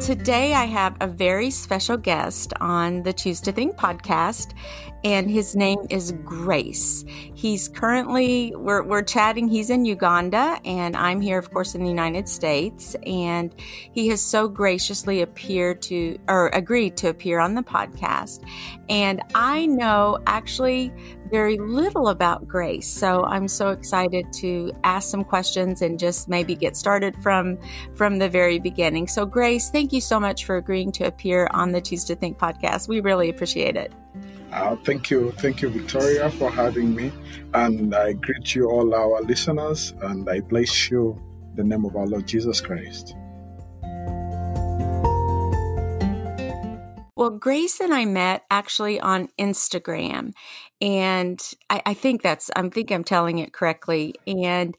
Today, I have a very special guest on the Choose to Think podcast, and his name is Grace. He's currently, we're, we're chatting, he's in Uganda, and I'm here, of course, in the United States. And he has so graciously appeared to, or agreed to appear on the podcast. And I know actually very little about Grace. So I'm so excited to ask some questions and just maybe get started from, from the very beginning. So Grace, thank you so much for agreeing to appear on the Choose to Think podcast. We really appreciate it. Uh, thank you. Thank you, Victoria, for having me. And I greet you, all our listeners, and I bless you the name of our Lord Jesus Christ. Well, Grace and I met actually on Instagram, and I, I think that's, I think I'm telling it correctly. And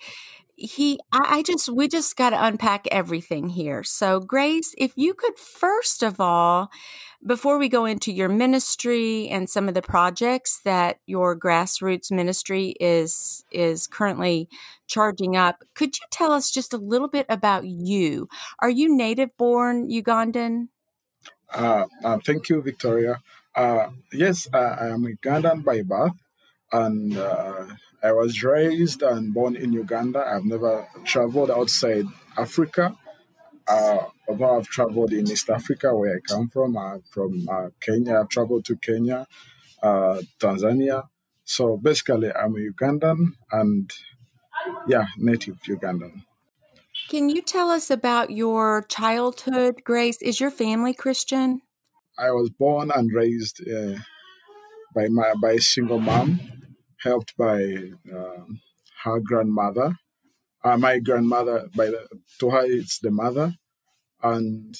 he I, just we just got to unpack everything here so grace if you could first of all before we go into your ministry and some of the projects that your grassroots ministry is is currently charging up could you tell us just a little bit about you are you native born ugandan uh, uh, thank you victoria uh, yes i am ugandan by birth and uh, I was raised and born in Uganda. I've never traveled outside Africa. Uh, although I've traveled in East Africa, where I come from, I'm from uh, Kenya. I've traveled to Kenya, uh, Tanzania. So basically, I'm a Ugandan and, yeah, native Ugandan. Can you tell us about your childhood, Grace? Is your family Christian? I was born and raised uh, by my by a single mom helped by uh, her grandmother. Uh, my grandmother, by the, to her, it's the mother. And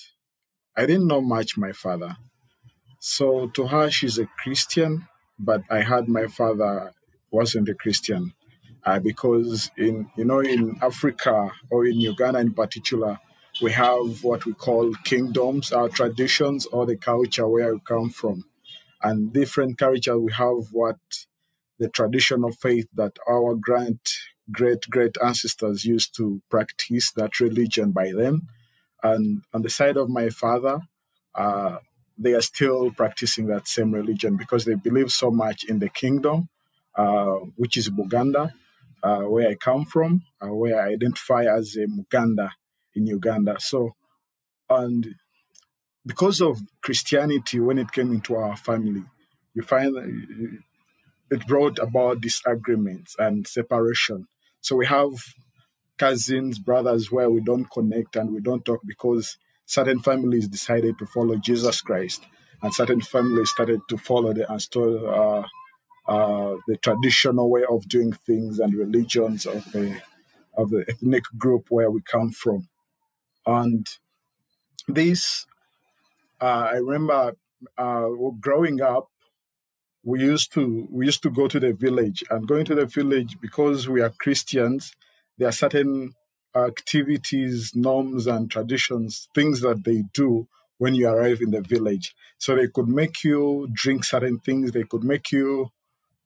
I didn't know much my father. So to her, she's a Christian, but I heard my father wasn't a Christian. Uh, because in you know in Africa or in Uganda in particular, we have what we call kingdoms, our traditions or the culture where we come from, and different culture we have what the tradition of faith that our grand great great ancestors used to practice that religion by then and on the side of my father uh, they are still practicing that same religion because they believe so much in the kingdom uh, which is buganda uh, where i come from uh, where i identify as a muganda in uganda so and because of christianity when it came into our family you find it brought about disagreements and separation. So we have cousins, brothers where we don't connect and we don't talk because certain families decided to follow Jesus Christ and certain families started to follow the uh, uh, the traditional way of doing things and religions of the of the ethnic group where we come from. And this, uh, I remember uh, growing up, we used to we used to go to the village and going to the village because we are Christians. There are certain activities, norms, and traditions, things that they do when you arrive in the village. So they could make you drink certain things. They could make you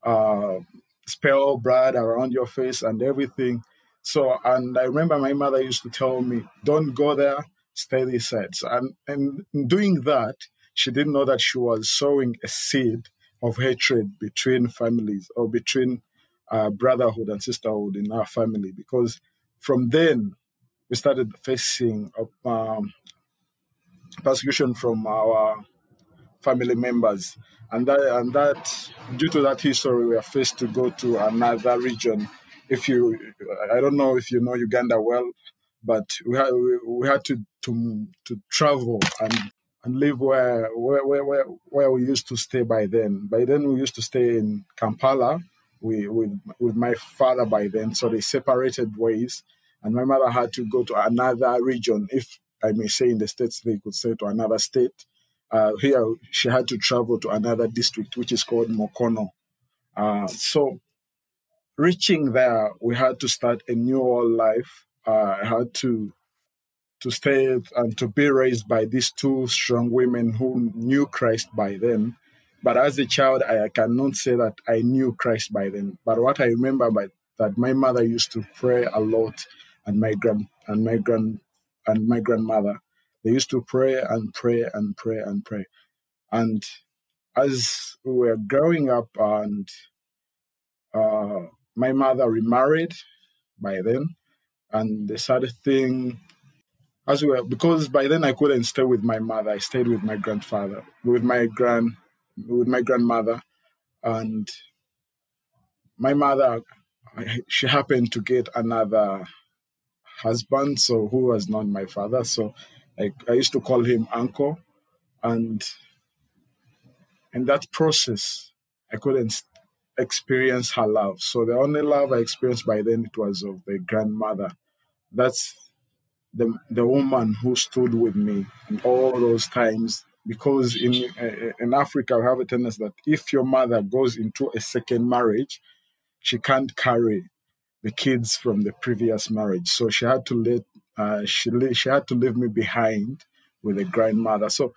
uh, spell blood around your face and everything. So, and I remember my mother used to tell me, "Don't go there, stay this side." So, and and doing that, she didn't know that she was sowing a seed of hatred between families or between uh, brotherhood and sisterhood in our family because from then we started facing um, persecution from our family members. And that and that due to that history we are faced to go to another region. If you i don't know if you know uganda well but we had we had to to to travel and and live where, where, where, where we used to stay by then. By then, we used to stay in Kampala with, with, with my father by then. So they separated ways. And my mother had to go to another region. If I may say in the States, they could say to another state. Uh, here, she had to travel to another district, which is called Mukono. Uh, so reaching there, we had to start a new life. Uh, I had to to stay and to be raised by these two strong women who knew Christ by then. But as a child, I cannot say that I knew Christ by then. But what I remember by that my mother used to pray a lot, and my grand and my grand and my grandmother. they used to pray and pray and pray and pray. And as we were growing up and uh, my mother remarried by then and the sad thing as well because by then I couldn't stay with my mother. I stayed with my grandfather, with my grand with my grandmother. And my mother she happened to get another husband, so who was not my father. So I, I used to call him uncle. And in that process, I couldn't experience her love. So the only love I experienced by then it was of the grandmother. That's the the woman who stood with me in all those times. Because in in Africa we have a tendency that if your mother goes into a second marriage, she can't carry the kids from the previous marriage. So she had to let uh, she she had to leave me behind with a grandmother. So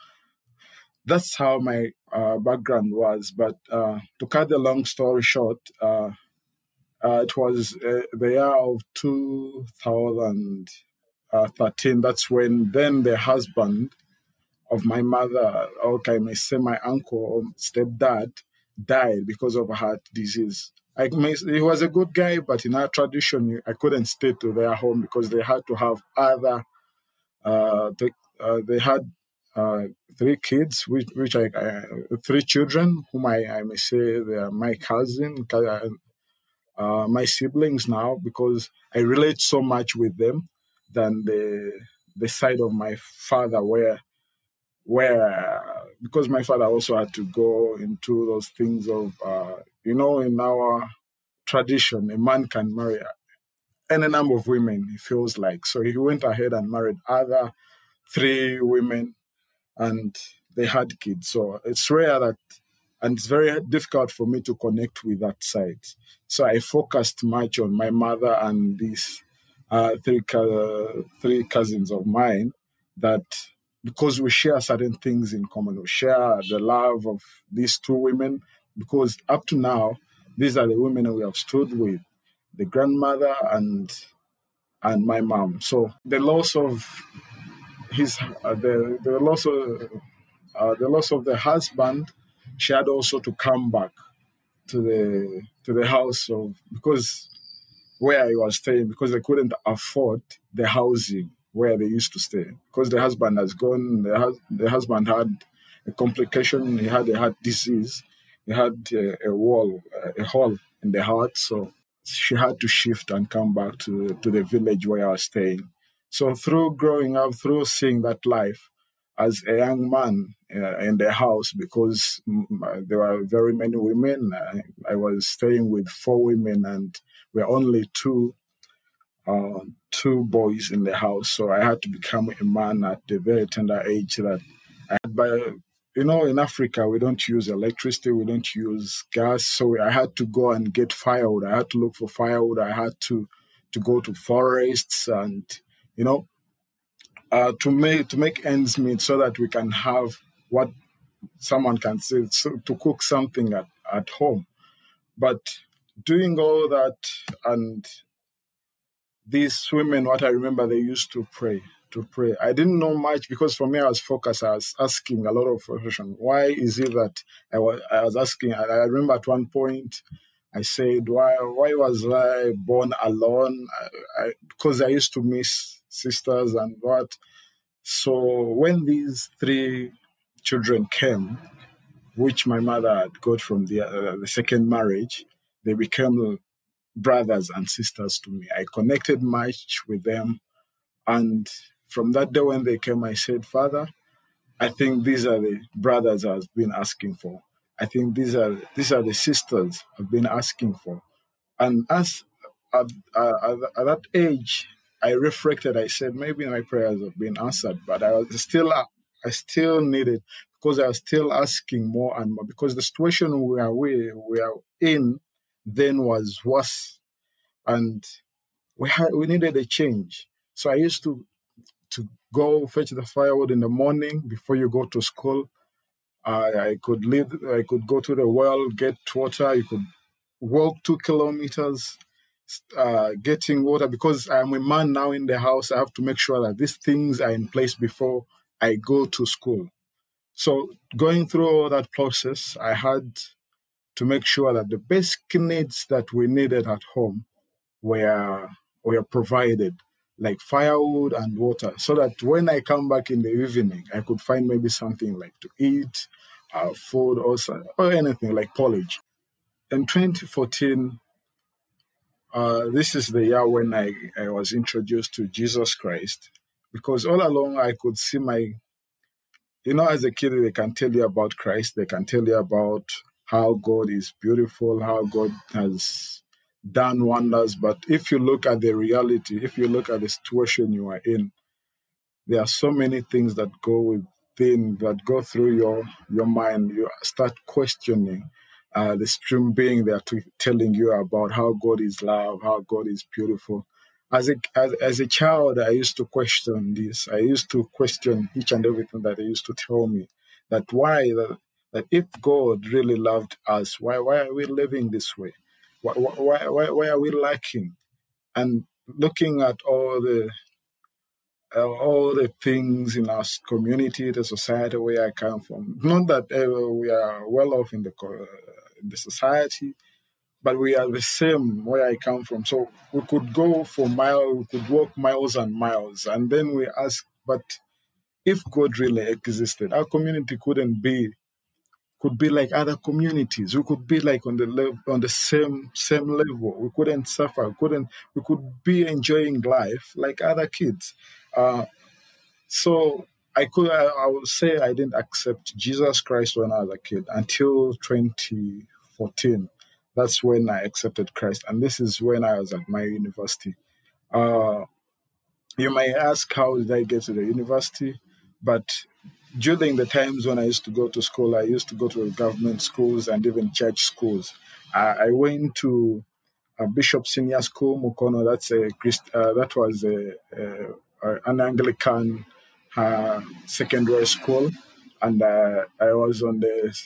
that's how my uh, background was. But uh, to cut the long story short, uh, uh it was the year of 2013. That's when then the husband of my mother, okay, I may say my uncle or stepdad, died because of a heart disease. I may, he was a good guy, but in our tradition, I couldn't stay to their home because they had to have other. Uh, they, uh, they had uh, three kids, which, which I, three children, whom I, I may say they are my cousin, uh, uh, my siblings now, because I relate so much with them than the the side of my father, where where because my father also had to go into those things of uh, you know in our tradition a man can marry any number of women he feels like. So he went ahead and married other three women and they had kids. So it's rare that and it's very difficult for me to connect with that side. So i focused much on my mother and these uh, three, uh, three cousins of mine that because we share certain things in common. We share the love of these two women because up to now, these are the women we have stood with, the grandmother and and my mom. So the loss of his uh, the the loss of uh, the loss of the husband, she had also to come back to the to the house of because where I was staying because they couldn't afford the housing where they used to stay because the husband has gone. The, the husband had a complication. He had a heart disease. He had a, a wall, a hole in the heart. So she had to shift and come back to, to the village where I was staying. So through growing up, through seeing that life as a young man uh, in the house, because there were very many women, I, I was staying with four women and we're only two uh, two boys in the house, so I had to become a man at a very tender age. That I had by you know, in Africa, we don't use electricity, we don't use gas. So I had to go and get firewood. I had to look for firewood. I had to to go to forests and you know uh, to make to make ends meet so that we can have what someone can say so to cook something at, at home. But doing all that and these women, what I remember, they used to pray, to pray. I didn't know much because for me, I was focused. I was asking a lot of questions. Why is it that I was, I was asking? I, I remember at one point, I said, why, why was I born alone? I, because I used to miss sisters and what. So when these three children came, which my mother had got from the, uh, the second marriage, they became brothers and sisters to me. I connected much with them. And from that day when they came, I said, Father, I think these are the brothers I've been asking for. I think these are these are the sisters I've been asking for. And as at, at, at that age, I reflected. I said, maybe my prayers have been answered, but I was still I still needed because I was still asking more and more because the situation we are we, we are in then was worse, and we had we needed a change. So I used to to go fetch the firewood in the morning before you go to school. I, I could leave. I could go to the well, get water. You could walk two kilometers. uh, getting water because I'm a man now in the house. I have to make sure that these things are in place before I go to school. So going through all that process, I had to make sure that the basic needs that we needed at home were were provided, like firewood and water, so that when I come back in the evening, I could find maybe something like to eat, uh, food, or, or anything like porridge. In 2014, uh, this is the year when I, I was introduced to Jesus Christ, because all along I could see my you know, as a kid, they can tell you about Christ, they can tell you about how God is beautiful, how God has done wonders. But if you look at the reality, if you look at the situation you are in, there are so many things that go within, that go through your, your mind. You start questioning uh, the stream being there to telling you about how God is love, how God is beautiful as a as, as a child i used to question this i used to question each and everything that they used to tell me that why that, that if god really loved us why why are we living this way why why why, why are we lacking and looking at all the uh, all the things in our community, the society where I come from. Not that uh, we are well off in the uh, in the society, but we are the same where I come from. So we could go for miles, we could walk miles and miles. And then we ask, but if God really existed, our community couldn't be could be like other communities. We could be like on the level on the same same level. We couldn't suffer. We couldn't we could be enjoying life like other kids. Uh, so I could I, I would say I didn't accept Jesus Christ when I was a kid until 2014 that's when I accepted Christ. And this is when I was at my university. Uh, you may ask, how did I get to the university? But during the times when I used to go to school, I used to go to government schools and even church schools. I, I went to a Bishop Senior School, Mukono. That's a Christ, uh, that was a, a, an Anglican uh, secondary school, and uh, I was on the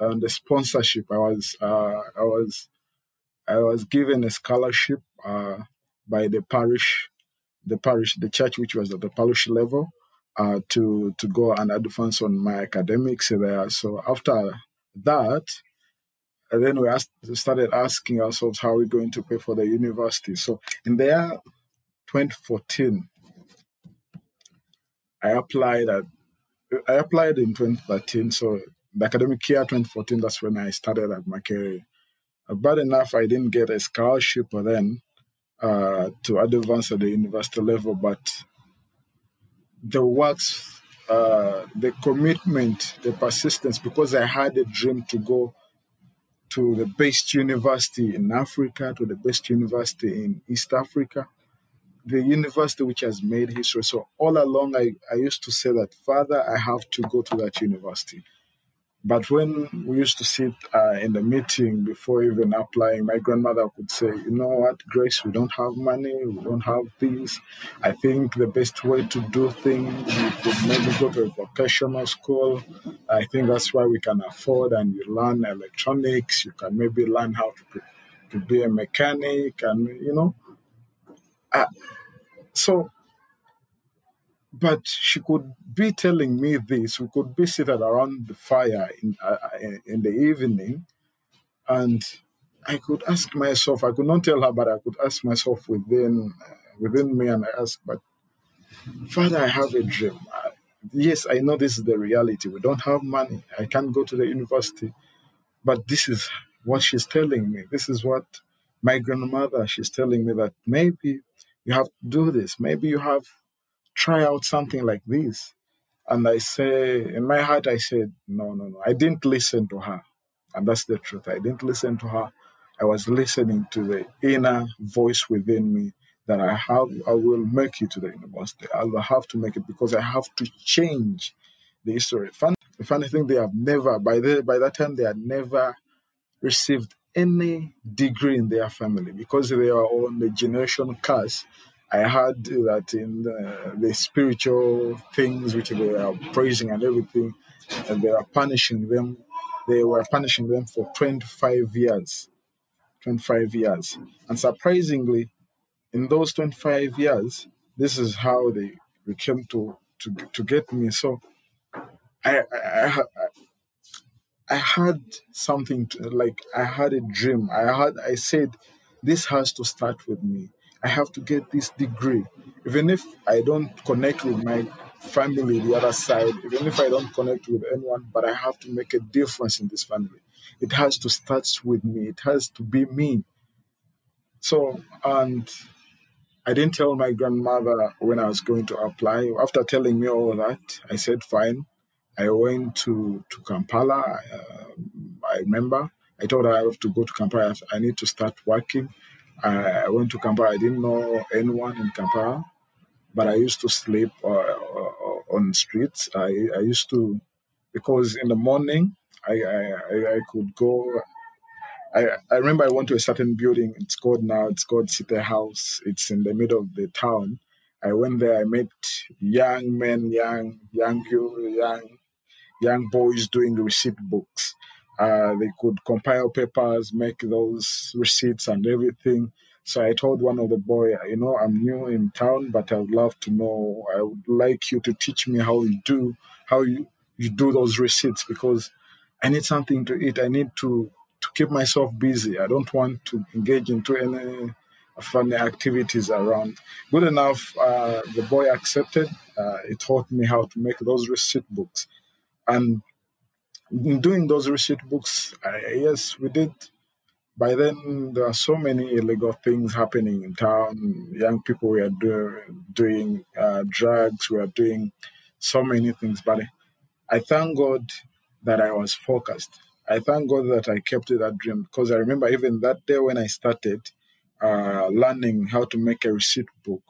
on the sponsorship. I was uh, I was I was given a scholarship uh, by the parish, the parish, the church, which was at the parish level, uh, to to go and advance on my academics there. So after that, then we asked, started asking ourselves how we're going to pay for the university. So in the year 2014, I applied at I applied in 2013. So the academic year 2014, that's when I started at Makerere. Bad enough, I didn't get a scholarship then uh, to advance at the university level, but the works, uh, the commitment, the persistence, because I had a dream to go to the best university in Africa, to the best university in East Africa, the university which has made history. So all along, I, I used to say that, Father, I have to go to that university. But when we used to sit uh, in the meeting before even applying, my grandmother could say, You know what, Grace, we don't have money, we don't have things. I think the best way to do things is maybe go to a vocational school. I think that's why we can afford and you learn electronics, you can maybe learn how to, to be a mechanic, and you know. Uh, so but she could be telling me this. We could be seated around the fire in, uh, in the evening, and I could ask myself. I could not tell her, but I could ask myself within uh, within me, and I ask, "But Father, I have a dream. Uh, yes, I know this is the reality. We don't have money. I can't go to the university, but this is what she's telling me. This is what my grandmother. She's telling me that maybe you have to do this. Maybe you have try out something like this. And I say, in my heart, I said, no, no, no. I didn't listen to her. And that's the truth. I didn't listen to her. I was listening to the inner voice within me that I have, I will make it to the university. I will have to make it because I have to change the history. Fun, the funny thing, they have never, by, the, by that time, they had never received any degree in their family because they are on the generation curse I heard that uh, in the, the, spiritual things which they are praising and everything, and they are punishing them. They were punishing them for 25 years. 25 years. And surprisingly, in those 25 years, this is how they, came to, to, to get me. So I, I, I, I had something to, like I had a dream. I had I said this has to start with me. I have to get this degree. Even if I don't connect with my family the other side, even if I don't connect with anyone, but I have to make a difference in this family. It has to start with me. It has to be me. So and I didn't tell my grandmother when I was going to apply. After telling me all that, I said, fine. I went to, to Kampala. Uh, I remember I told her I have to go to Kampala. I need to start working. I went to Kampala. I didn't know anyone in Kampala, but I used to sleep uh, uh, on streets. I, I used to, because in the morning I, I, I could go. I, I remember I went to a certain building. It's called now, it's called City House. It's in the middle of the town. I went there. I met young men, young, young, young young boys doing receipt books. Uh, they could compile papers, make those receipts and everything. So I told one of the boy, you know, I'm new in town, but I would love to know. I would like you to teach me how you do how you, you do those receipts because I need something to eat. I need to to keep myself busy. I don't want to engage into any funny activities around. Good enough, uh, the boy accepted. Uh, he taught me how to make those receipt books. And in doing those receipt books, yes, we did. By then, there are so many illegal things happening in town. Young people were do, doing uh, drugs, we are doing so many things. But I thank God that I was focused. I thank God that I kept that dream because I remember even that day when I started uh, learning how to make a receipt book,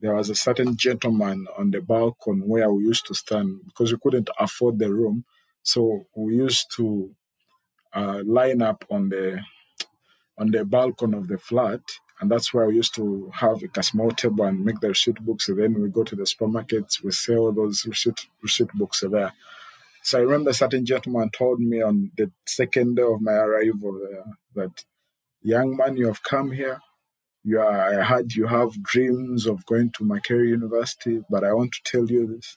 there was a certain gentleman on the balcony where we used to stand because we couldn't afford the room. So we used to uh, line up on the on the balcony of the flat, and that's where we used to have a small table and make the receipt books. And then we go to the supermarkets, we sell those receipt receipt books there. So I remember a certain gentleman told me on the second day of my arrival there that, young man, you have come here you are, I heard you have dreams of going to Makerere University, but I want to tell you this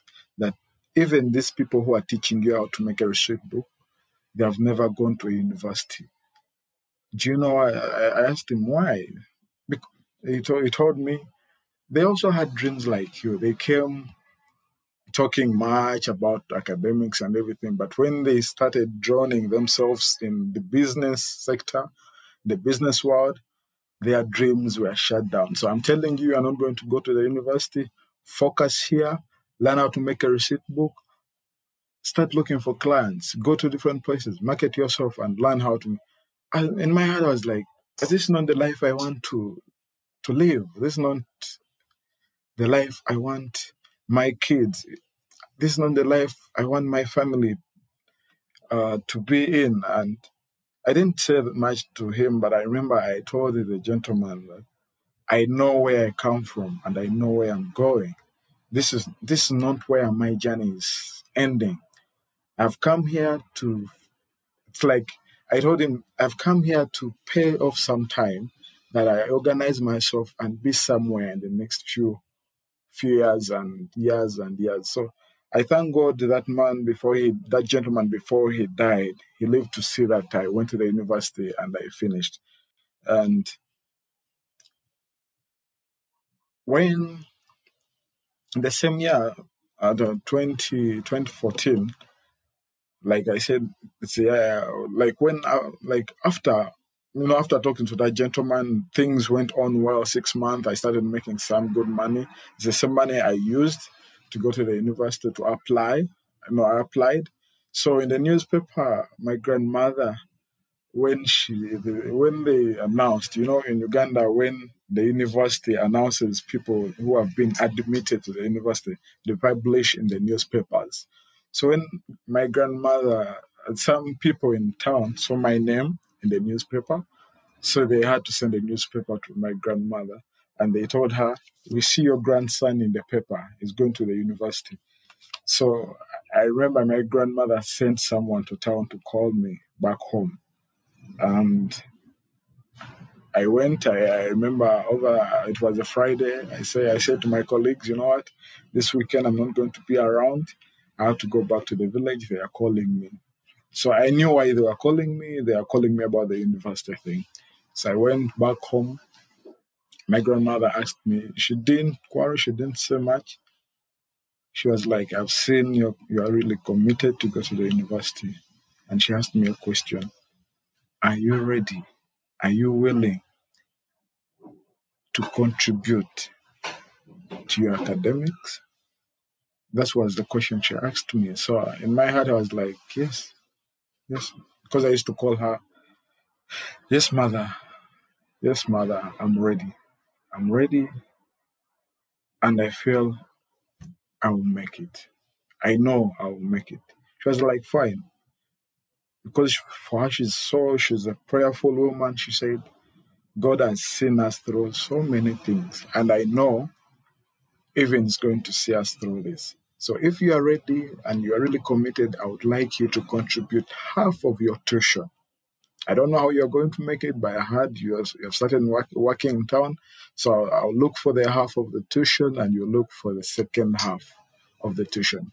even these people who are teaching you how to make a receipt book, they have never gone to a university. Do you know? I, I asked him why. Because he told, he told me they also had dreams like you. They came talking much about academics and everything, but when they started drowning themselves in the business sector, the business world, their dreams were shut down. So I'm telling you, you're not going to go to the university. Focus here, learn how to make a receipt book, start looking for clients, go to different places, market yourself, and learn how to. I, in my head, I was like, "This is not the life I want to to live. This is not the life I want my kids. This is not the life I want my family uh, to be in." And I didn't say much to him, but I remember I told the gentleman that I know where I come from and I know where I'm going. This is this is not where my journey is ending. I've come here to it's like I told him I've come here to pay off some time that I organize myself and be somewhere in the next few few years and years and years. So I thank God that man before he, that gentleman before he died, he lived to see that I went to the university and I finished. And when the same year, at uh, 20, 2014, like I said, it's yeah, like when, uh, like after, you know, after talking to that gentleman, things went on well. Six months, I started making some good money. It's the same money I used to go to the university to apply. No, I applied. So in the newspaper, my grandmother, when she when they announced, you know, in Uganda, when the university announces people who have been admitted to the university, they publish in the newspapers. So when my grandmother, some people in town saw my name in the newspaper, so they had to send a newspaper to my grandmother and they told her, "We see your grandson in the paper. He's going to the university." So I remember my grandmother sent someone to town to call me back home, and I went. I, I, remember over. It was a Friday. I say I said to my colleagues, you know what? This weekend I'm not going to be around. I have to go back to the village. They are calling me. So I knew why they were calling me. They are calling me about the university thing. So I went back home. My grandmother asked me. She didn't quarrel. She didn't say much. She was like, "I've seen you. You are really committed to go to the university." And she asked me a question: Are you ready? Are you willing to contribute to your academics? That was the question she asked me. So uh, in my heart, I was like, yes, yes, because I used to call her, yes, mother, yes, mother, I'm ready. I'm ready. And I feel I will make it. I know I will make it. She was like, fine because for her she's so she's a prayerful woman she said god has seen us through so many things and i know even is going to see us through this. So if you are ready and you are really committed i would like you to contribute half of your tuition. I don't know how you're going to make it but i heard you have started work, working in town. So i'll look for the half of the tuition and you look for the second half of the tuition.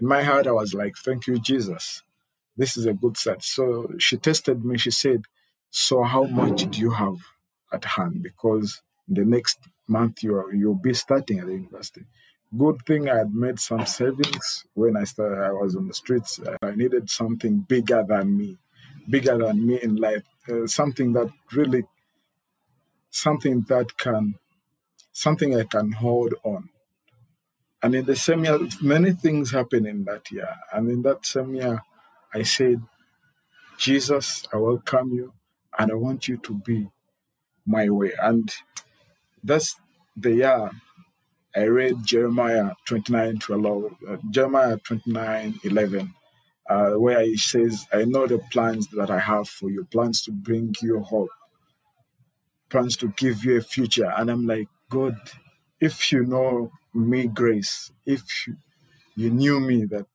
In my heart i was like thank you jesus this is a good set. So she tested me. She said, So how much do you have at hand? Because the next month you are, you'll be starting at the university. Good thing I had made some savings when I started. I was on the streets. I needed something bigger than me, bigger than me in life. Uh, something that really, something that can, something I can hold on. And in the same year, many things happened in that year. And in that same year, I said, Jesus, I welcome you and I want you to be my way. And that's the year I read Jeremiah 29 12, uh, Jeremiah 29 11, uh, where he says, I know the plans that I have for you, plans to bring you hope, plans to give you a future. And I'm like, God, if you know me, Grace, if you, you knew me that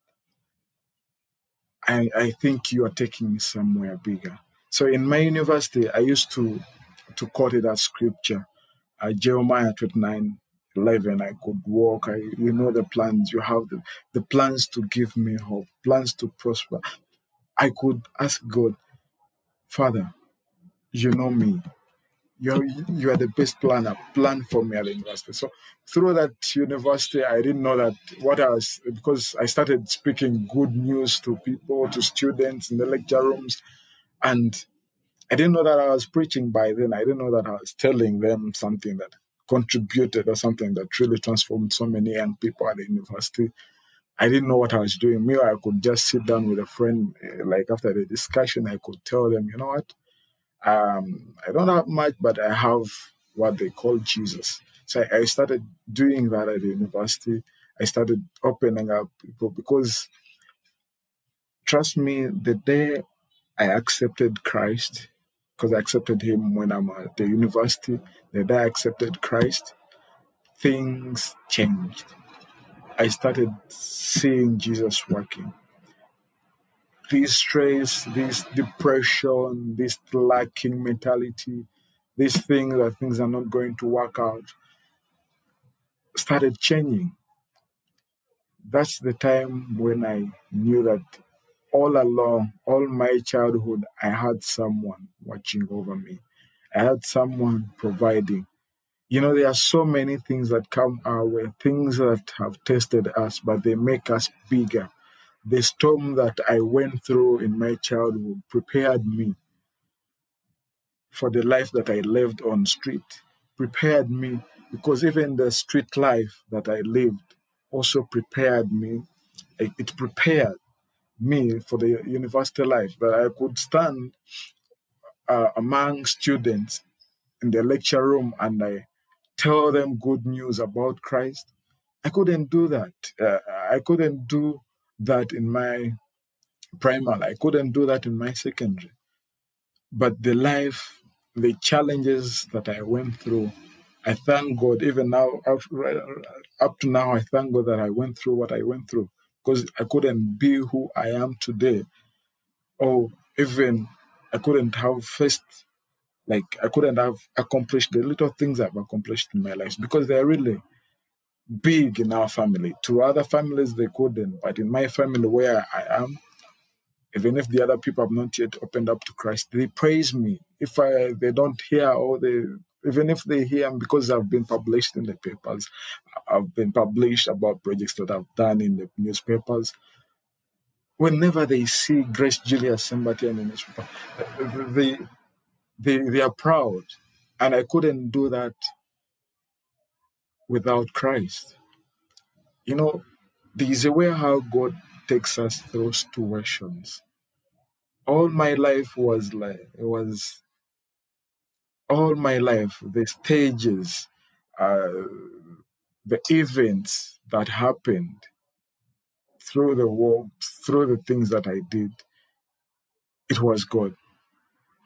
I, I think you are taking me somewhere bigger. So in my university, I used to to quote it as scripture. Uh, Jeremiah 29, 11, I could walk. I, you know the plans. You have the, the plans to give me hope, plans to prosper. I could ask God, Father, you know me you're you are the best planner plan for me at the university. So through that university i didn't know that what i was because i started speaking good news to people to students in the lecture rooms and i didn't know that i was preaching by then. I didn't know that i was telling them something that contributed or something that really transformed so many young people at the university. I didn't know what I was doing. Me, I could just sit down with a friend, eh, like after the discussion, I could tell them, you know what, um, I don't have much, but I have what they call Jesus. So I, I started doing that at the university. I started opening up people because, trust me, the day I accepted Christ, because I accepted Him when I'm at the university, the day I accepted Christ, things changed. I started seeing Jesus working this stress, this depression, this lacking mentality, this thing that things are not going to work out started changing. That's the time when I knew that all along, all my childhood, I had someone watching over me. I had someone providing. You know, there are so many things that come our way, things that have tested us, but they make us bigger the storm that I went through in my childhood prepared me for the life that I lived on street, prepared me because even the street life that I lived also prepared me. It prepared me for the university life that I could stand uh, among students in the lecture room and I tell them good news about Christ. I couldn't do that. Uh, I couldn't do that in my primal. I couldn't do that in my secondary. But the life, the challenges that I went through, I thank God. Even now, up to now, I thank God that I went through what I went through because I couldn't be who I am today, or even I couldn't have faced like I couldn't have accomplished the little things I've accomplished in my life because they're really big in our family. To other families, they couldn't, but in my family, where I am, even if the other people have not yet opened up to Christ, they praise me. If I, they don't hear or they, even if they hear because I've been published in the papers, I've been published about projects that I've done in the newspapers. Whenever they see Grace Julia somebody in the newspaper, they, they, they are proud. And I couldn't do that without Christ. You know, there is a way how God takes us through situations. All my life was like, it was all my life, the stages, uh, the events that happened through the work, through the things that I did, it was God.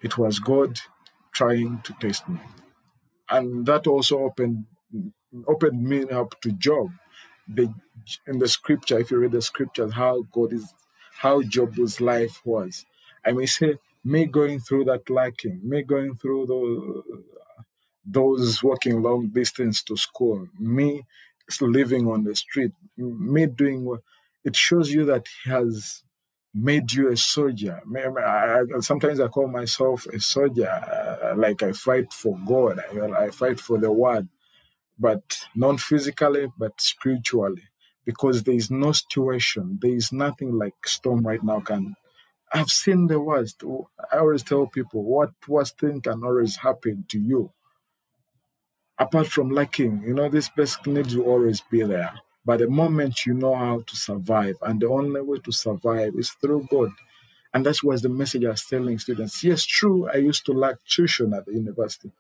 It was God trying to test me. And that also opened opened me up to Job. The, in the scripture, if you read the scriptures, how God is, how Job's life was. I may say, me going through that lacking, me going through those, those walking long distance to school, me living on the street, me doing it shows you that He has made you a soldier. Sometimes I call myself a soldier, like I fight for God, I fight for the word but not physically, but spiritually. Because there is no situation, there is nothing like storm right now can. I've seen the worst. I always tell people what worst thing can always happen to you. Apart from lacking, you know, this basic needs will always be there. But the moment you know how to survive, and the only way to survive is through God. And that was the message I was telling students. Yes, true, I used to lack tuition at the university.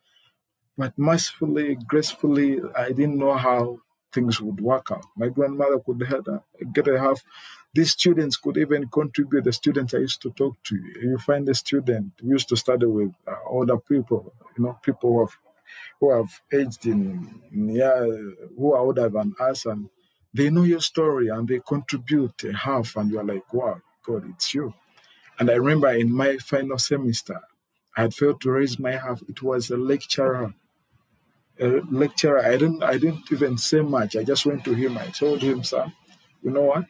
But mercifully, gracefully, I didn't know how things would work out. My grandmother could help, get a half. These students could even contribute. The students I used to talk to, you find a student we used to study with uh, older people, you know, people who have who have aged in yeah, who are older than us, and they know your story and they contribute a half, and you're like, wow, God, it's you. And I remember in my final semester, I had failed to raise my half. It was a lecturer lecturer. I didn't I didn't even say much. I just went to him. I told him, sir, you know what?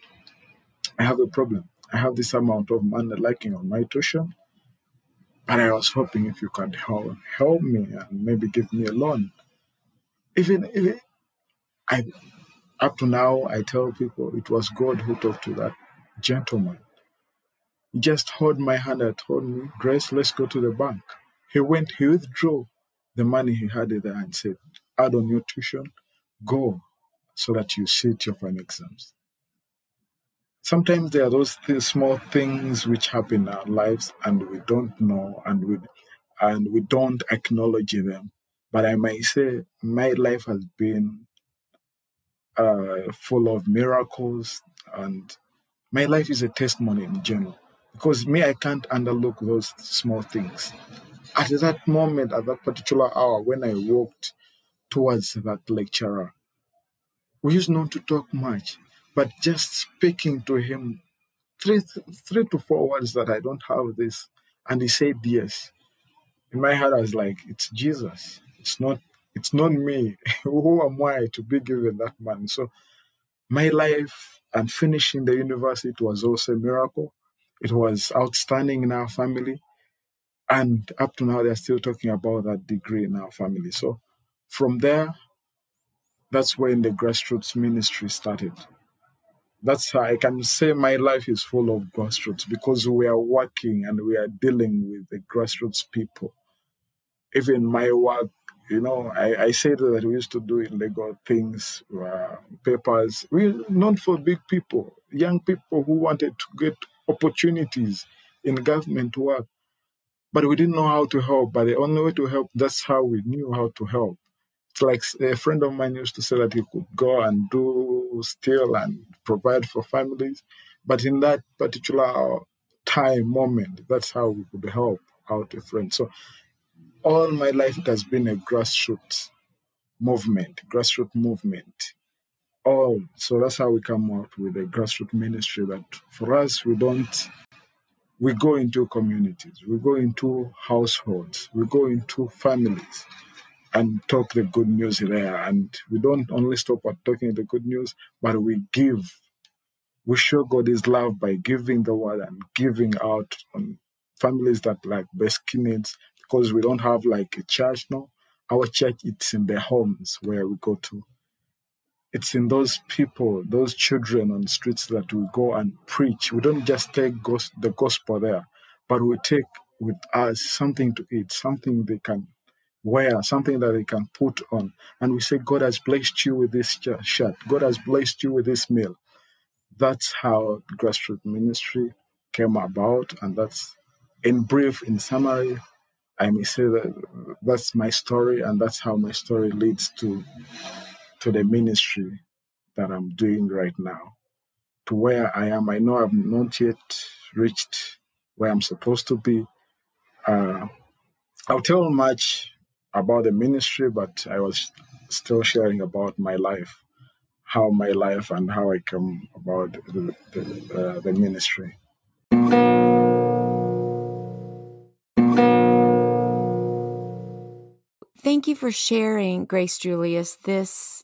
I have a problem. I have this amount of money lacking on my tuition. But I was hoping if you could help, help me and maybe give me a loan. Even, even I up to now I tell people it was God who talked to that gentleman. He just held my hand and told me, Grace, let's go to the bank. He went, he withdrew the money he had there and said, add on your tuition, go so that you sit your final exams. Sometimes there are those th- small things which happen in our lives and we don't know and we and we don't acknowledge them. But I might say my life has been uh, full of miracles and my life is a testimony in general. Because me, I can't underlook those small things at that moment, at that particular hour, when I walked towards that lecturer, we used not to talk much, but just speaking to him, three, three to four words that I don't have this, and he said yes. In my heart, I was like, it's Jesus. It's not. It's not me. Who am I to be given that money? So, my life and finishing the university it was also a miracle. It was outstanding in our family and up to now, they're still talking about that degree in our family. So from there, that's when the grassroots ministry started. That's how I can say my life is full of grassroots because we are working and we are dealing with the grassroots people. Even my work, you know, I, I said that we used to do illegal things, uh, papers. We not for big people, young people who wanted to get opportunities in government work but we didn't know how to help. But the only way to help, that's how we knew how to help. It's like a friend of mine used to say that he could go and do steal and provide for families. But in that particular time, moment, that's how we could help out a friend. So all my life it has been a grassroots movement, grassroots movement. All so that's how we come out with a grassroots ministry that for us we don't we go into communities, we go into households, we go into families and talk the good news there. And we don't only stop at talking the good news, but we give. We show God His love by giving the word and giving out on families that like basic needs because we don't have like a church now. Our church it's in the homes where we go to. It's in those people, those children on the streets that we go and preach. We don't just take the gospel there, but we take with us something to eat, something they can wear, something that they can put on. And we say, God has blessed you with this shirt. God has blessed you with this meal. That's how grassroots ministry came about. And that's in brief, in summary, I may say that that's my story, and that's how my story leads to to the ministry that I'm doing right now, to where I am. I know I've not yet reached where I'm supposed to be. Uh, I'll tell much about the ministry, but I was still sharing about my life, how my life and how I come about the, the, uh, the ministry. Thank you for sharing, Grace Julius, this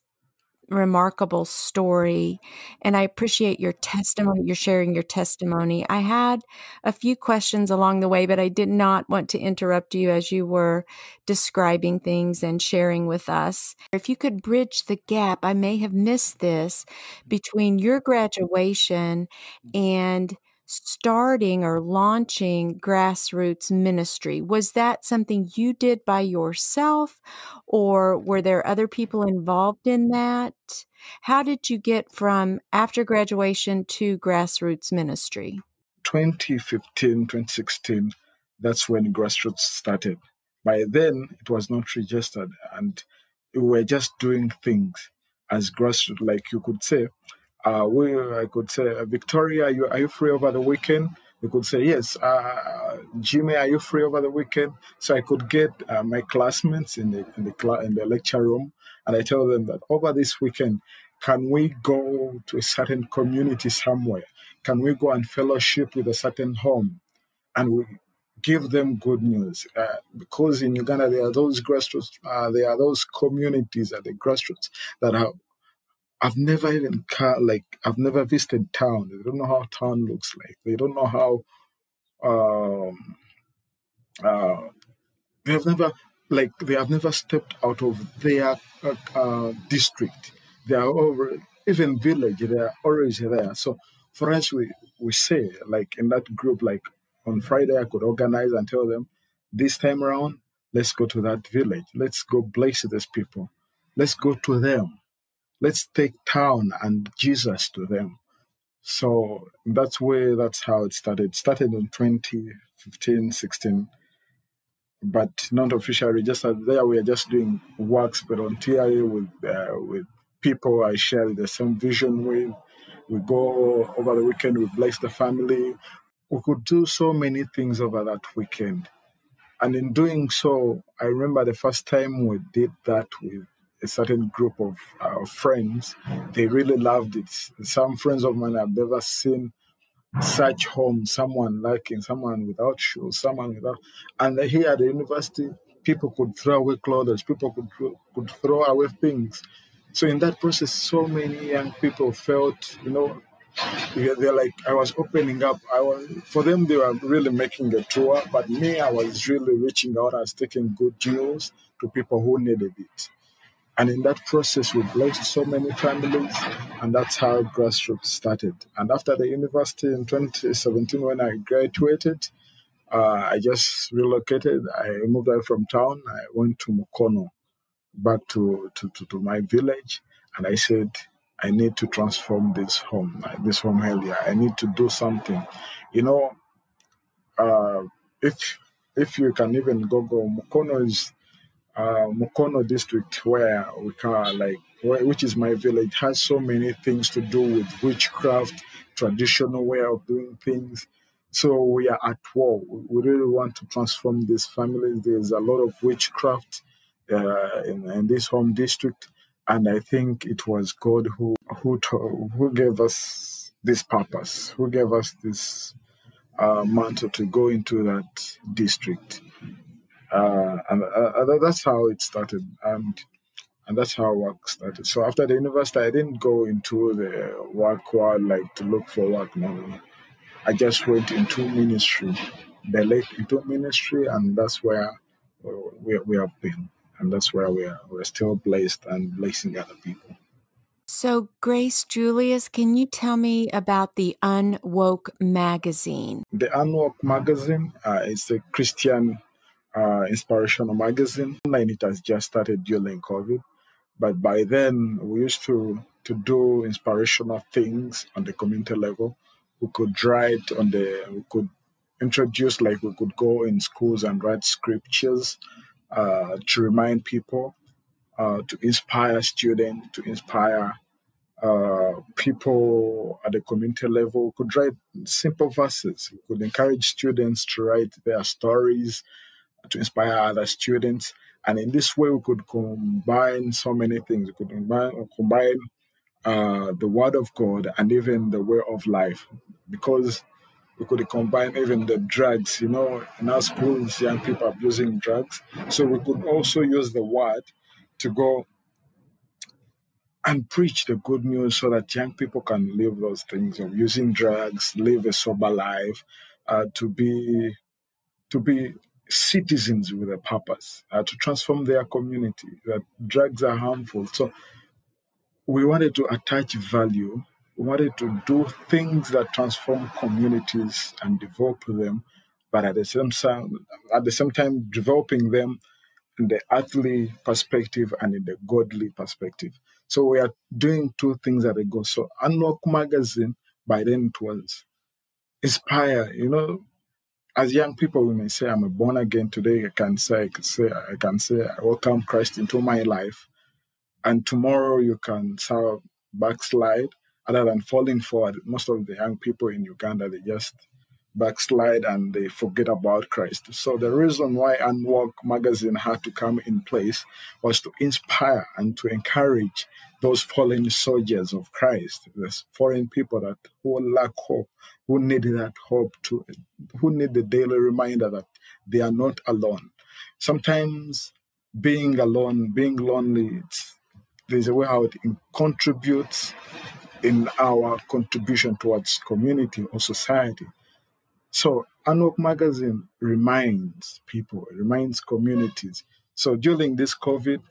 remarkable story. And I appreciate your testimony. Mm-hmm. You're sharing your testimony. I had a few questions along the way, but I did not want to interrupt you as you were describing things and sharing with us. If you could bridge the gap, I may have missed this mm-hmm. between your graduation mm-hmm. and starting or launching grassroots ministry. Was that something you did by yourself, or were there other people involved in that? How did you get from after graduation to grassroots ministry? 2015, 2016, that's when grassroots started. By then, it was not registered, and we were just doing things as grassroots, like you could say uh, we, I could say, uh, Victoria, are you, are you free over the weekend? They could say, yes. Uh, Jimmy, are you free over the weekend? So I could get uh, my classmates in the in the cl- in the lecture room, and I tell them that over this weekend, can we go to a certain community somewhere? Can we go and fellowship with a certain home, and we give them good news? Uh, because in Uganda there are those grassroots, uh, there are those communities at the grassroots that are I've never even like I've never visited town. They don't know how town looks like. They don't know how um uh they have never like they have never stepped out of their uh, uh, district. They are over even village. They are always there. So for us, we we say like in that group, like on Friday, I could organize and tell them this time around, let's go to that village. Let's go bless these people. Let's go to them let's take town and Jesus to them. So that's where that's how it started. It started in 2015, 16, but not officially registered. There we are just doing works voluntarily with uh, with people I share the same vision with. We go over the weekend, we bless the family. We could do so many things over that weekend. And in doing so, I remember the first time we did that with a certain group of uh, friends. They really loved it. Some friends of mine have never seen such home, someone lacking, someone without shoes, someone without. And here at the university, people could throw away clothes, people could could throw away things. So in that process, so many young people felt, you know, they're like I was opening up. I was for them they were really making a tour, but me I was really reaching out. I was taking good news to people who needed it. And in that process, we blessed so many families, and that's how grassroots started. And after the university in 2017, when I graduated, uh, I just relocated. I moved away from town. I went to Mukono, back to, to, to, to my village, and I said, I need to transform this home, this home area. I need to do something. You know, uh, if if you can even go go, Mukono is uh, Mukono district, where we can like, which is my village, has so many things to do with witchcraft, traditional way of doing things. So we are at war. We really want to transform these families. There's a lot of witchcraft uh, in, in this home district, and I think it was God who who who gave us this purpose, who gave us this uh, mantle to go into that district. Uh, and uh, that's how it started. And and that's how work started. So after the university, I didn't go into the work world like to look for work. No, I just went into ministry, the late into ministry, and that's where we, we have been, and that's where we are. We're still blessed and blessing other people. So, Grace Julius, can you tell me about the Unwoke magazine? The Unwoke magazine uh, is a Christian uh, inspirational magazine. And it has just started during COVID. But by then, we used to, to do inspirational things on the community level. We could write on the, we could introduce, like we could go in schools and write scriptures uh, to remind people uh, to inspire students, to inspire uh, people at the community level. Could write simple verses. We could encourage students to write their stories to inspire other students. And in this way, we could combine so many things. We could combine, combine uh, the Word of God and even the way of life, because we could combine even the drugs. You know, in our schools, young people are using drugs, so we could also use the Word to go and preach the good news so that young people can live those things of using drugs, live a sober life, uh, to be to be citizens with a purpose, uh, to transform their community. That drugs are harmful, so we wanted to attach value. We wanted to do things that transform communities and develop them, but at the same time, at the same time, developing them in the earthly perspective and in the godly perspective. So we are doing two things at a go. So Unwoke Magazine, by then it was inspire, you know, as young people we may say I'm a born again today, I can say I can say I can say I welcome Christ into my life. And tomorrow you can sort backslide other than falling forward. Most of the young people in Uganda they just backslide and they forget about Christ. So the reason why Unwoke magazine had to come in place was to inspire and to encourage those fallen soldiers of Christ, those foreign people that who lack hope, who need that hope to, who need the daily reminder that they are not alone. Sometimes being alone, being lonely, there's a way how it contributes in our contribution towards community or society. So Unwoke Magazine reminds people, reminds communities. So during this COVID,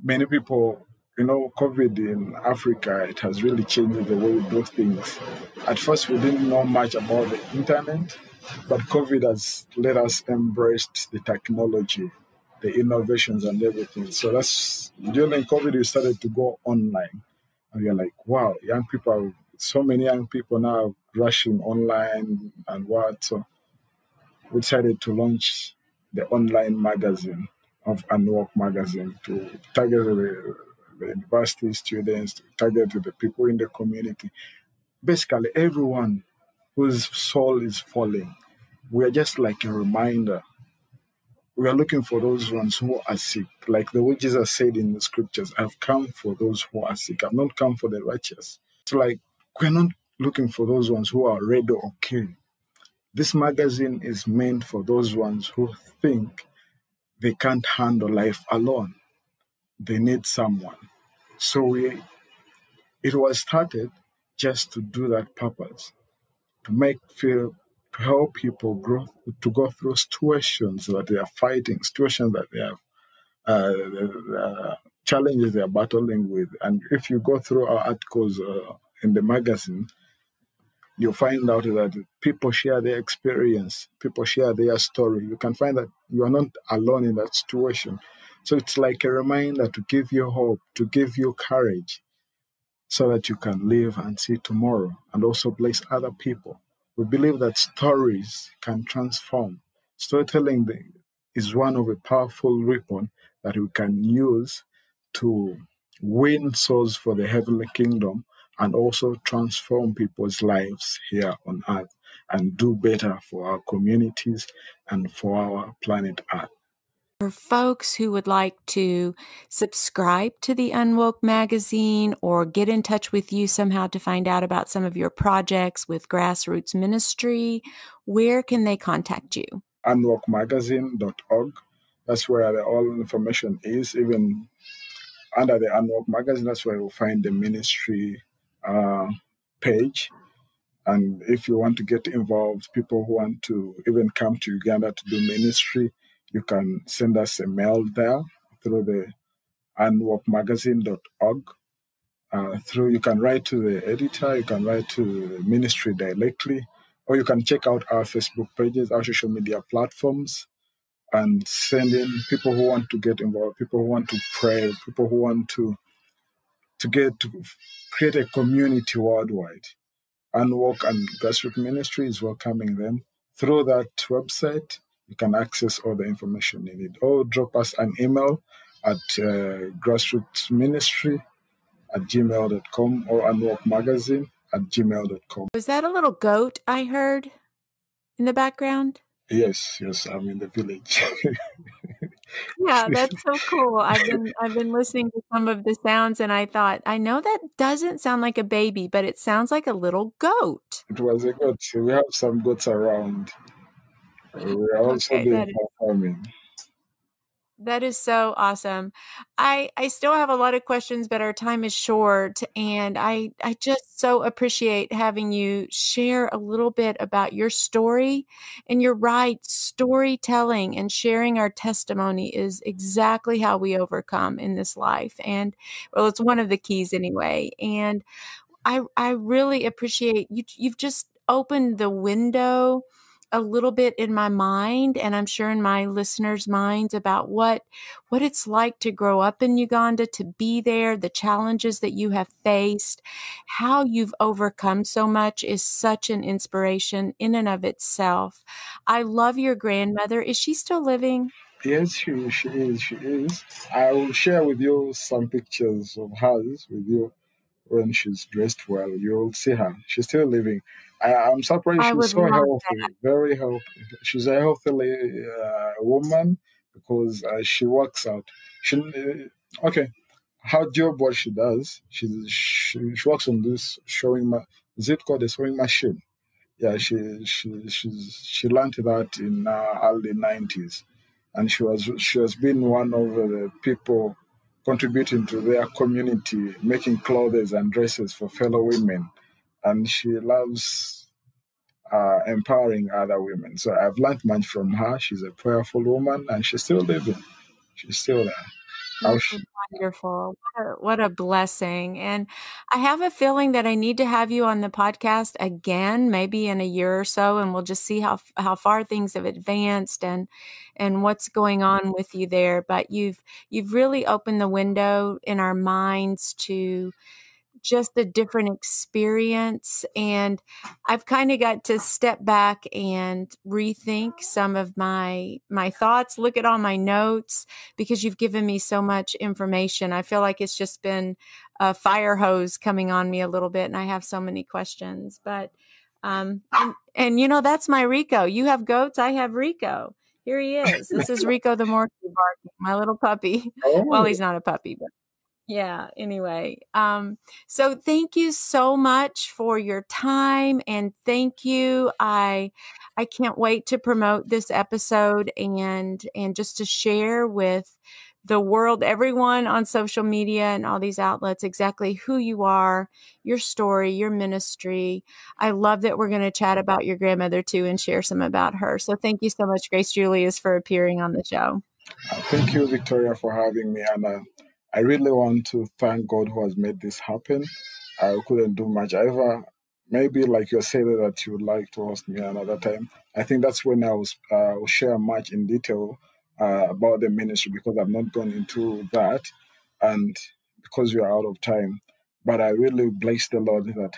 many people, you know, COVID in Africa, it has really changed the way we do things. At first, we didn't know much about the internet, but COVID has let us embrace the technology, the innovations, and everything. So that's during COVID, we started to go online. And are like, wow, young people, so many young people now rushing online and what. So we decided to launch the online magazine of Unwoke magazine to target the, the university students, target the people in the community. Basically, everyone whose soul is falling. We are just like a reminder. We are looking for those ones who are sick. Like the way Jesus said in the scriptures, I've come for those who are sick. I've not come for the righteous. It's like we're not looking for those ones who are ready or okay. This magazine is meant for those ones who think they can't handle life alone. They need someone. So we, it was started just to do that purpose, to make feel, to help people grow, to go through situations that they are fighting, situations that they have, uh, uh, challenges they are battling with. And if you go through our articles uh, in the magazine, you find out that people share their experience, people share their story. You can find that you are not alone in that situation. So it's like a reminder to give you hope, to give you courage, so that you can live and see tomorrow and also bless other people. We believe that stories can transform. Storytelling is one of a powerful weapon that we can use to win souls for the heavenly kingdom and also transform people's lives here on earth and do better for our communities and for our planet earth. For folks who would like to subscribe to the Unwoke magazine or get in touch with you somehow to find out about some of your projects with Grassroots Ministry, where can they contact you? Unwokemagazine.org. That's where the, all information is. Even under the Unwoke magazine, that's where you'll find the ministry uh, page. And if you want to get involved, people who want to even come to Uganda to do ministry, you can send us a mail there through the unwokemagazine.org. Uh, through you can write to the editor, you can write to the ministry directly, or you can check out our Facebook pages, our social media platforms, and send in people who want to get involved, people who want to pray, people who want to to get to create a community worldwide. Unwoke and Grassroots Ministry is welcoming them through that website you can access all the information you need. Or drop us an email at uh, grassrootsministry at gmail.com or unwoke magazine at gmail.com. Was that a little goat I heard in the background? Yes, yes, I'm in the village. yeah, that's so cool. I've been I've been listening to some of the sounds and I thought, I know that doesn't sound like a baby, but it sounds like a little goat. It was a goat. We have some goats around. We're also okay, doing farming. That is so awesome. I I still have a lot of questions, but our time is short, and I I just so appreciate having you share a little bit about your story. And you're right, storytelling and sharing our testimony is exactly how we overcome in this life. And well, it's one of the keys anyway. And I I really appreciate you. You've just opened the window a little bit in my mind and I'm sure in my listeners' minds about what what it's like to grow up in Uganda, to be there, the challenges that you have faced, how you've overcome so much is such an inspiration in and of itself. I love your grandmother. Is she still living? Yes, she, she is. She is. I will share with you some pictures of hers with you when she's dressed well. You'll see her. She's still living. I, am surprised I she's so healthy, that. very healthy. She's a healthy uh, woman because uh, she works out. She uh, okay. How job what she does? She, she she works on this showing. Ma- is it called a sewing machine? Yeah, she she she's she learned that in uh, early nineties, and she was she has been one of the people contributing to their community, making clothes and dresses for fellow women and she loves uh, empowering other women. So I've learned much from her. She's a prayerful woman, and she's still living. She's still there. Wonderful. What a, what a blessing. And I have a feeling that I need to have you on the podcast again, maybe in a year or so, and we'll just see how how far things have advanced and and what's going on with you there. But you've you've really opened the window in our minds to just a different experience. And I've kind of got to step back and rethink some of my my thoughts, look at all my notes because you've given me so much information. I feel like it's just been a fire hose coming on me a little bit and I have so many questions. But um and, and you know that's my Rico. You have goats, I have Rico. Here he is. This is Rico the Morky barking, my little puppy. Oh. Well, he's not a puppy, but yeah anyway um so thank you so much for your time and thank you. I i can't wait to promote this episode and and just to share with the world everyone on social media and all these outlets exactly who you are your story your ministry. I love that we're going to chat about your grandmother too and share some about her. So thank you so much grace julius for appearing on the show. Thank you victoria for having me uh, I really want to thank God who has made this happen. I couldn't do much. However, maybe like you said that you would like to host me another time. I think that's when I was uh, will share much in detail uh, about the ministry because I've not gone into that, and because we are out of time. But I really bless the Lord that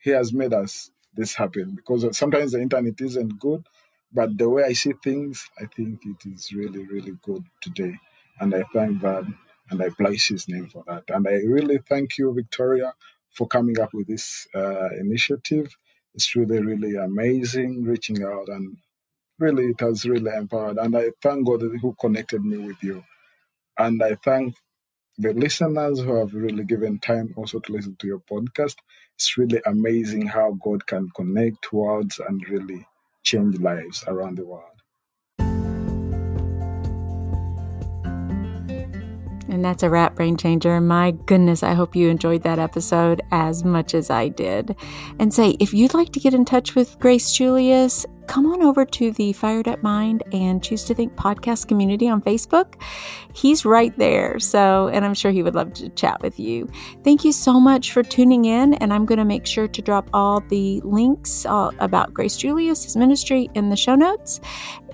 He has made us this happen because sometimes the internet isn't good, but the way I see things, I think it is really, really good today, and I thank God and I bless his name for that. And I really thank you, Victoria, for coming up with this uh, initiative. It's really, really amazing reaching out and really, it has really empowered. And I thank God who connected me with you. And I thank the listeners who have really given time also to listen to your podcast. It's really amazing how God can connect worlds and really change lives around the world. And that's a wrap, Brain Changer. My goodness, I hope you enjoyed that episode as much as I did. And say, if you'd like to get in touch with Grace Julius, come on over to the Fired Up Mind and Choose to Think podcast community on Facebook. He's right there. So, and I'm sure he would love to chat with you. Thank you so much for tuning in. And I'm going to make sure to drop all the links uh, about Grace Julius, ministry, in the show notes.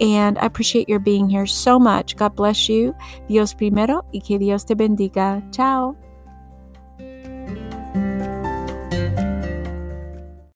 And I appreciate your being here so much. God bless you. Dios primero y que Dios te bendiga. Ciao.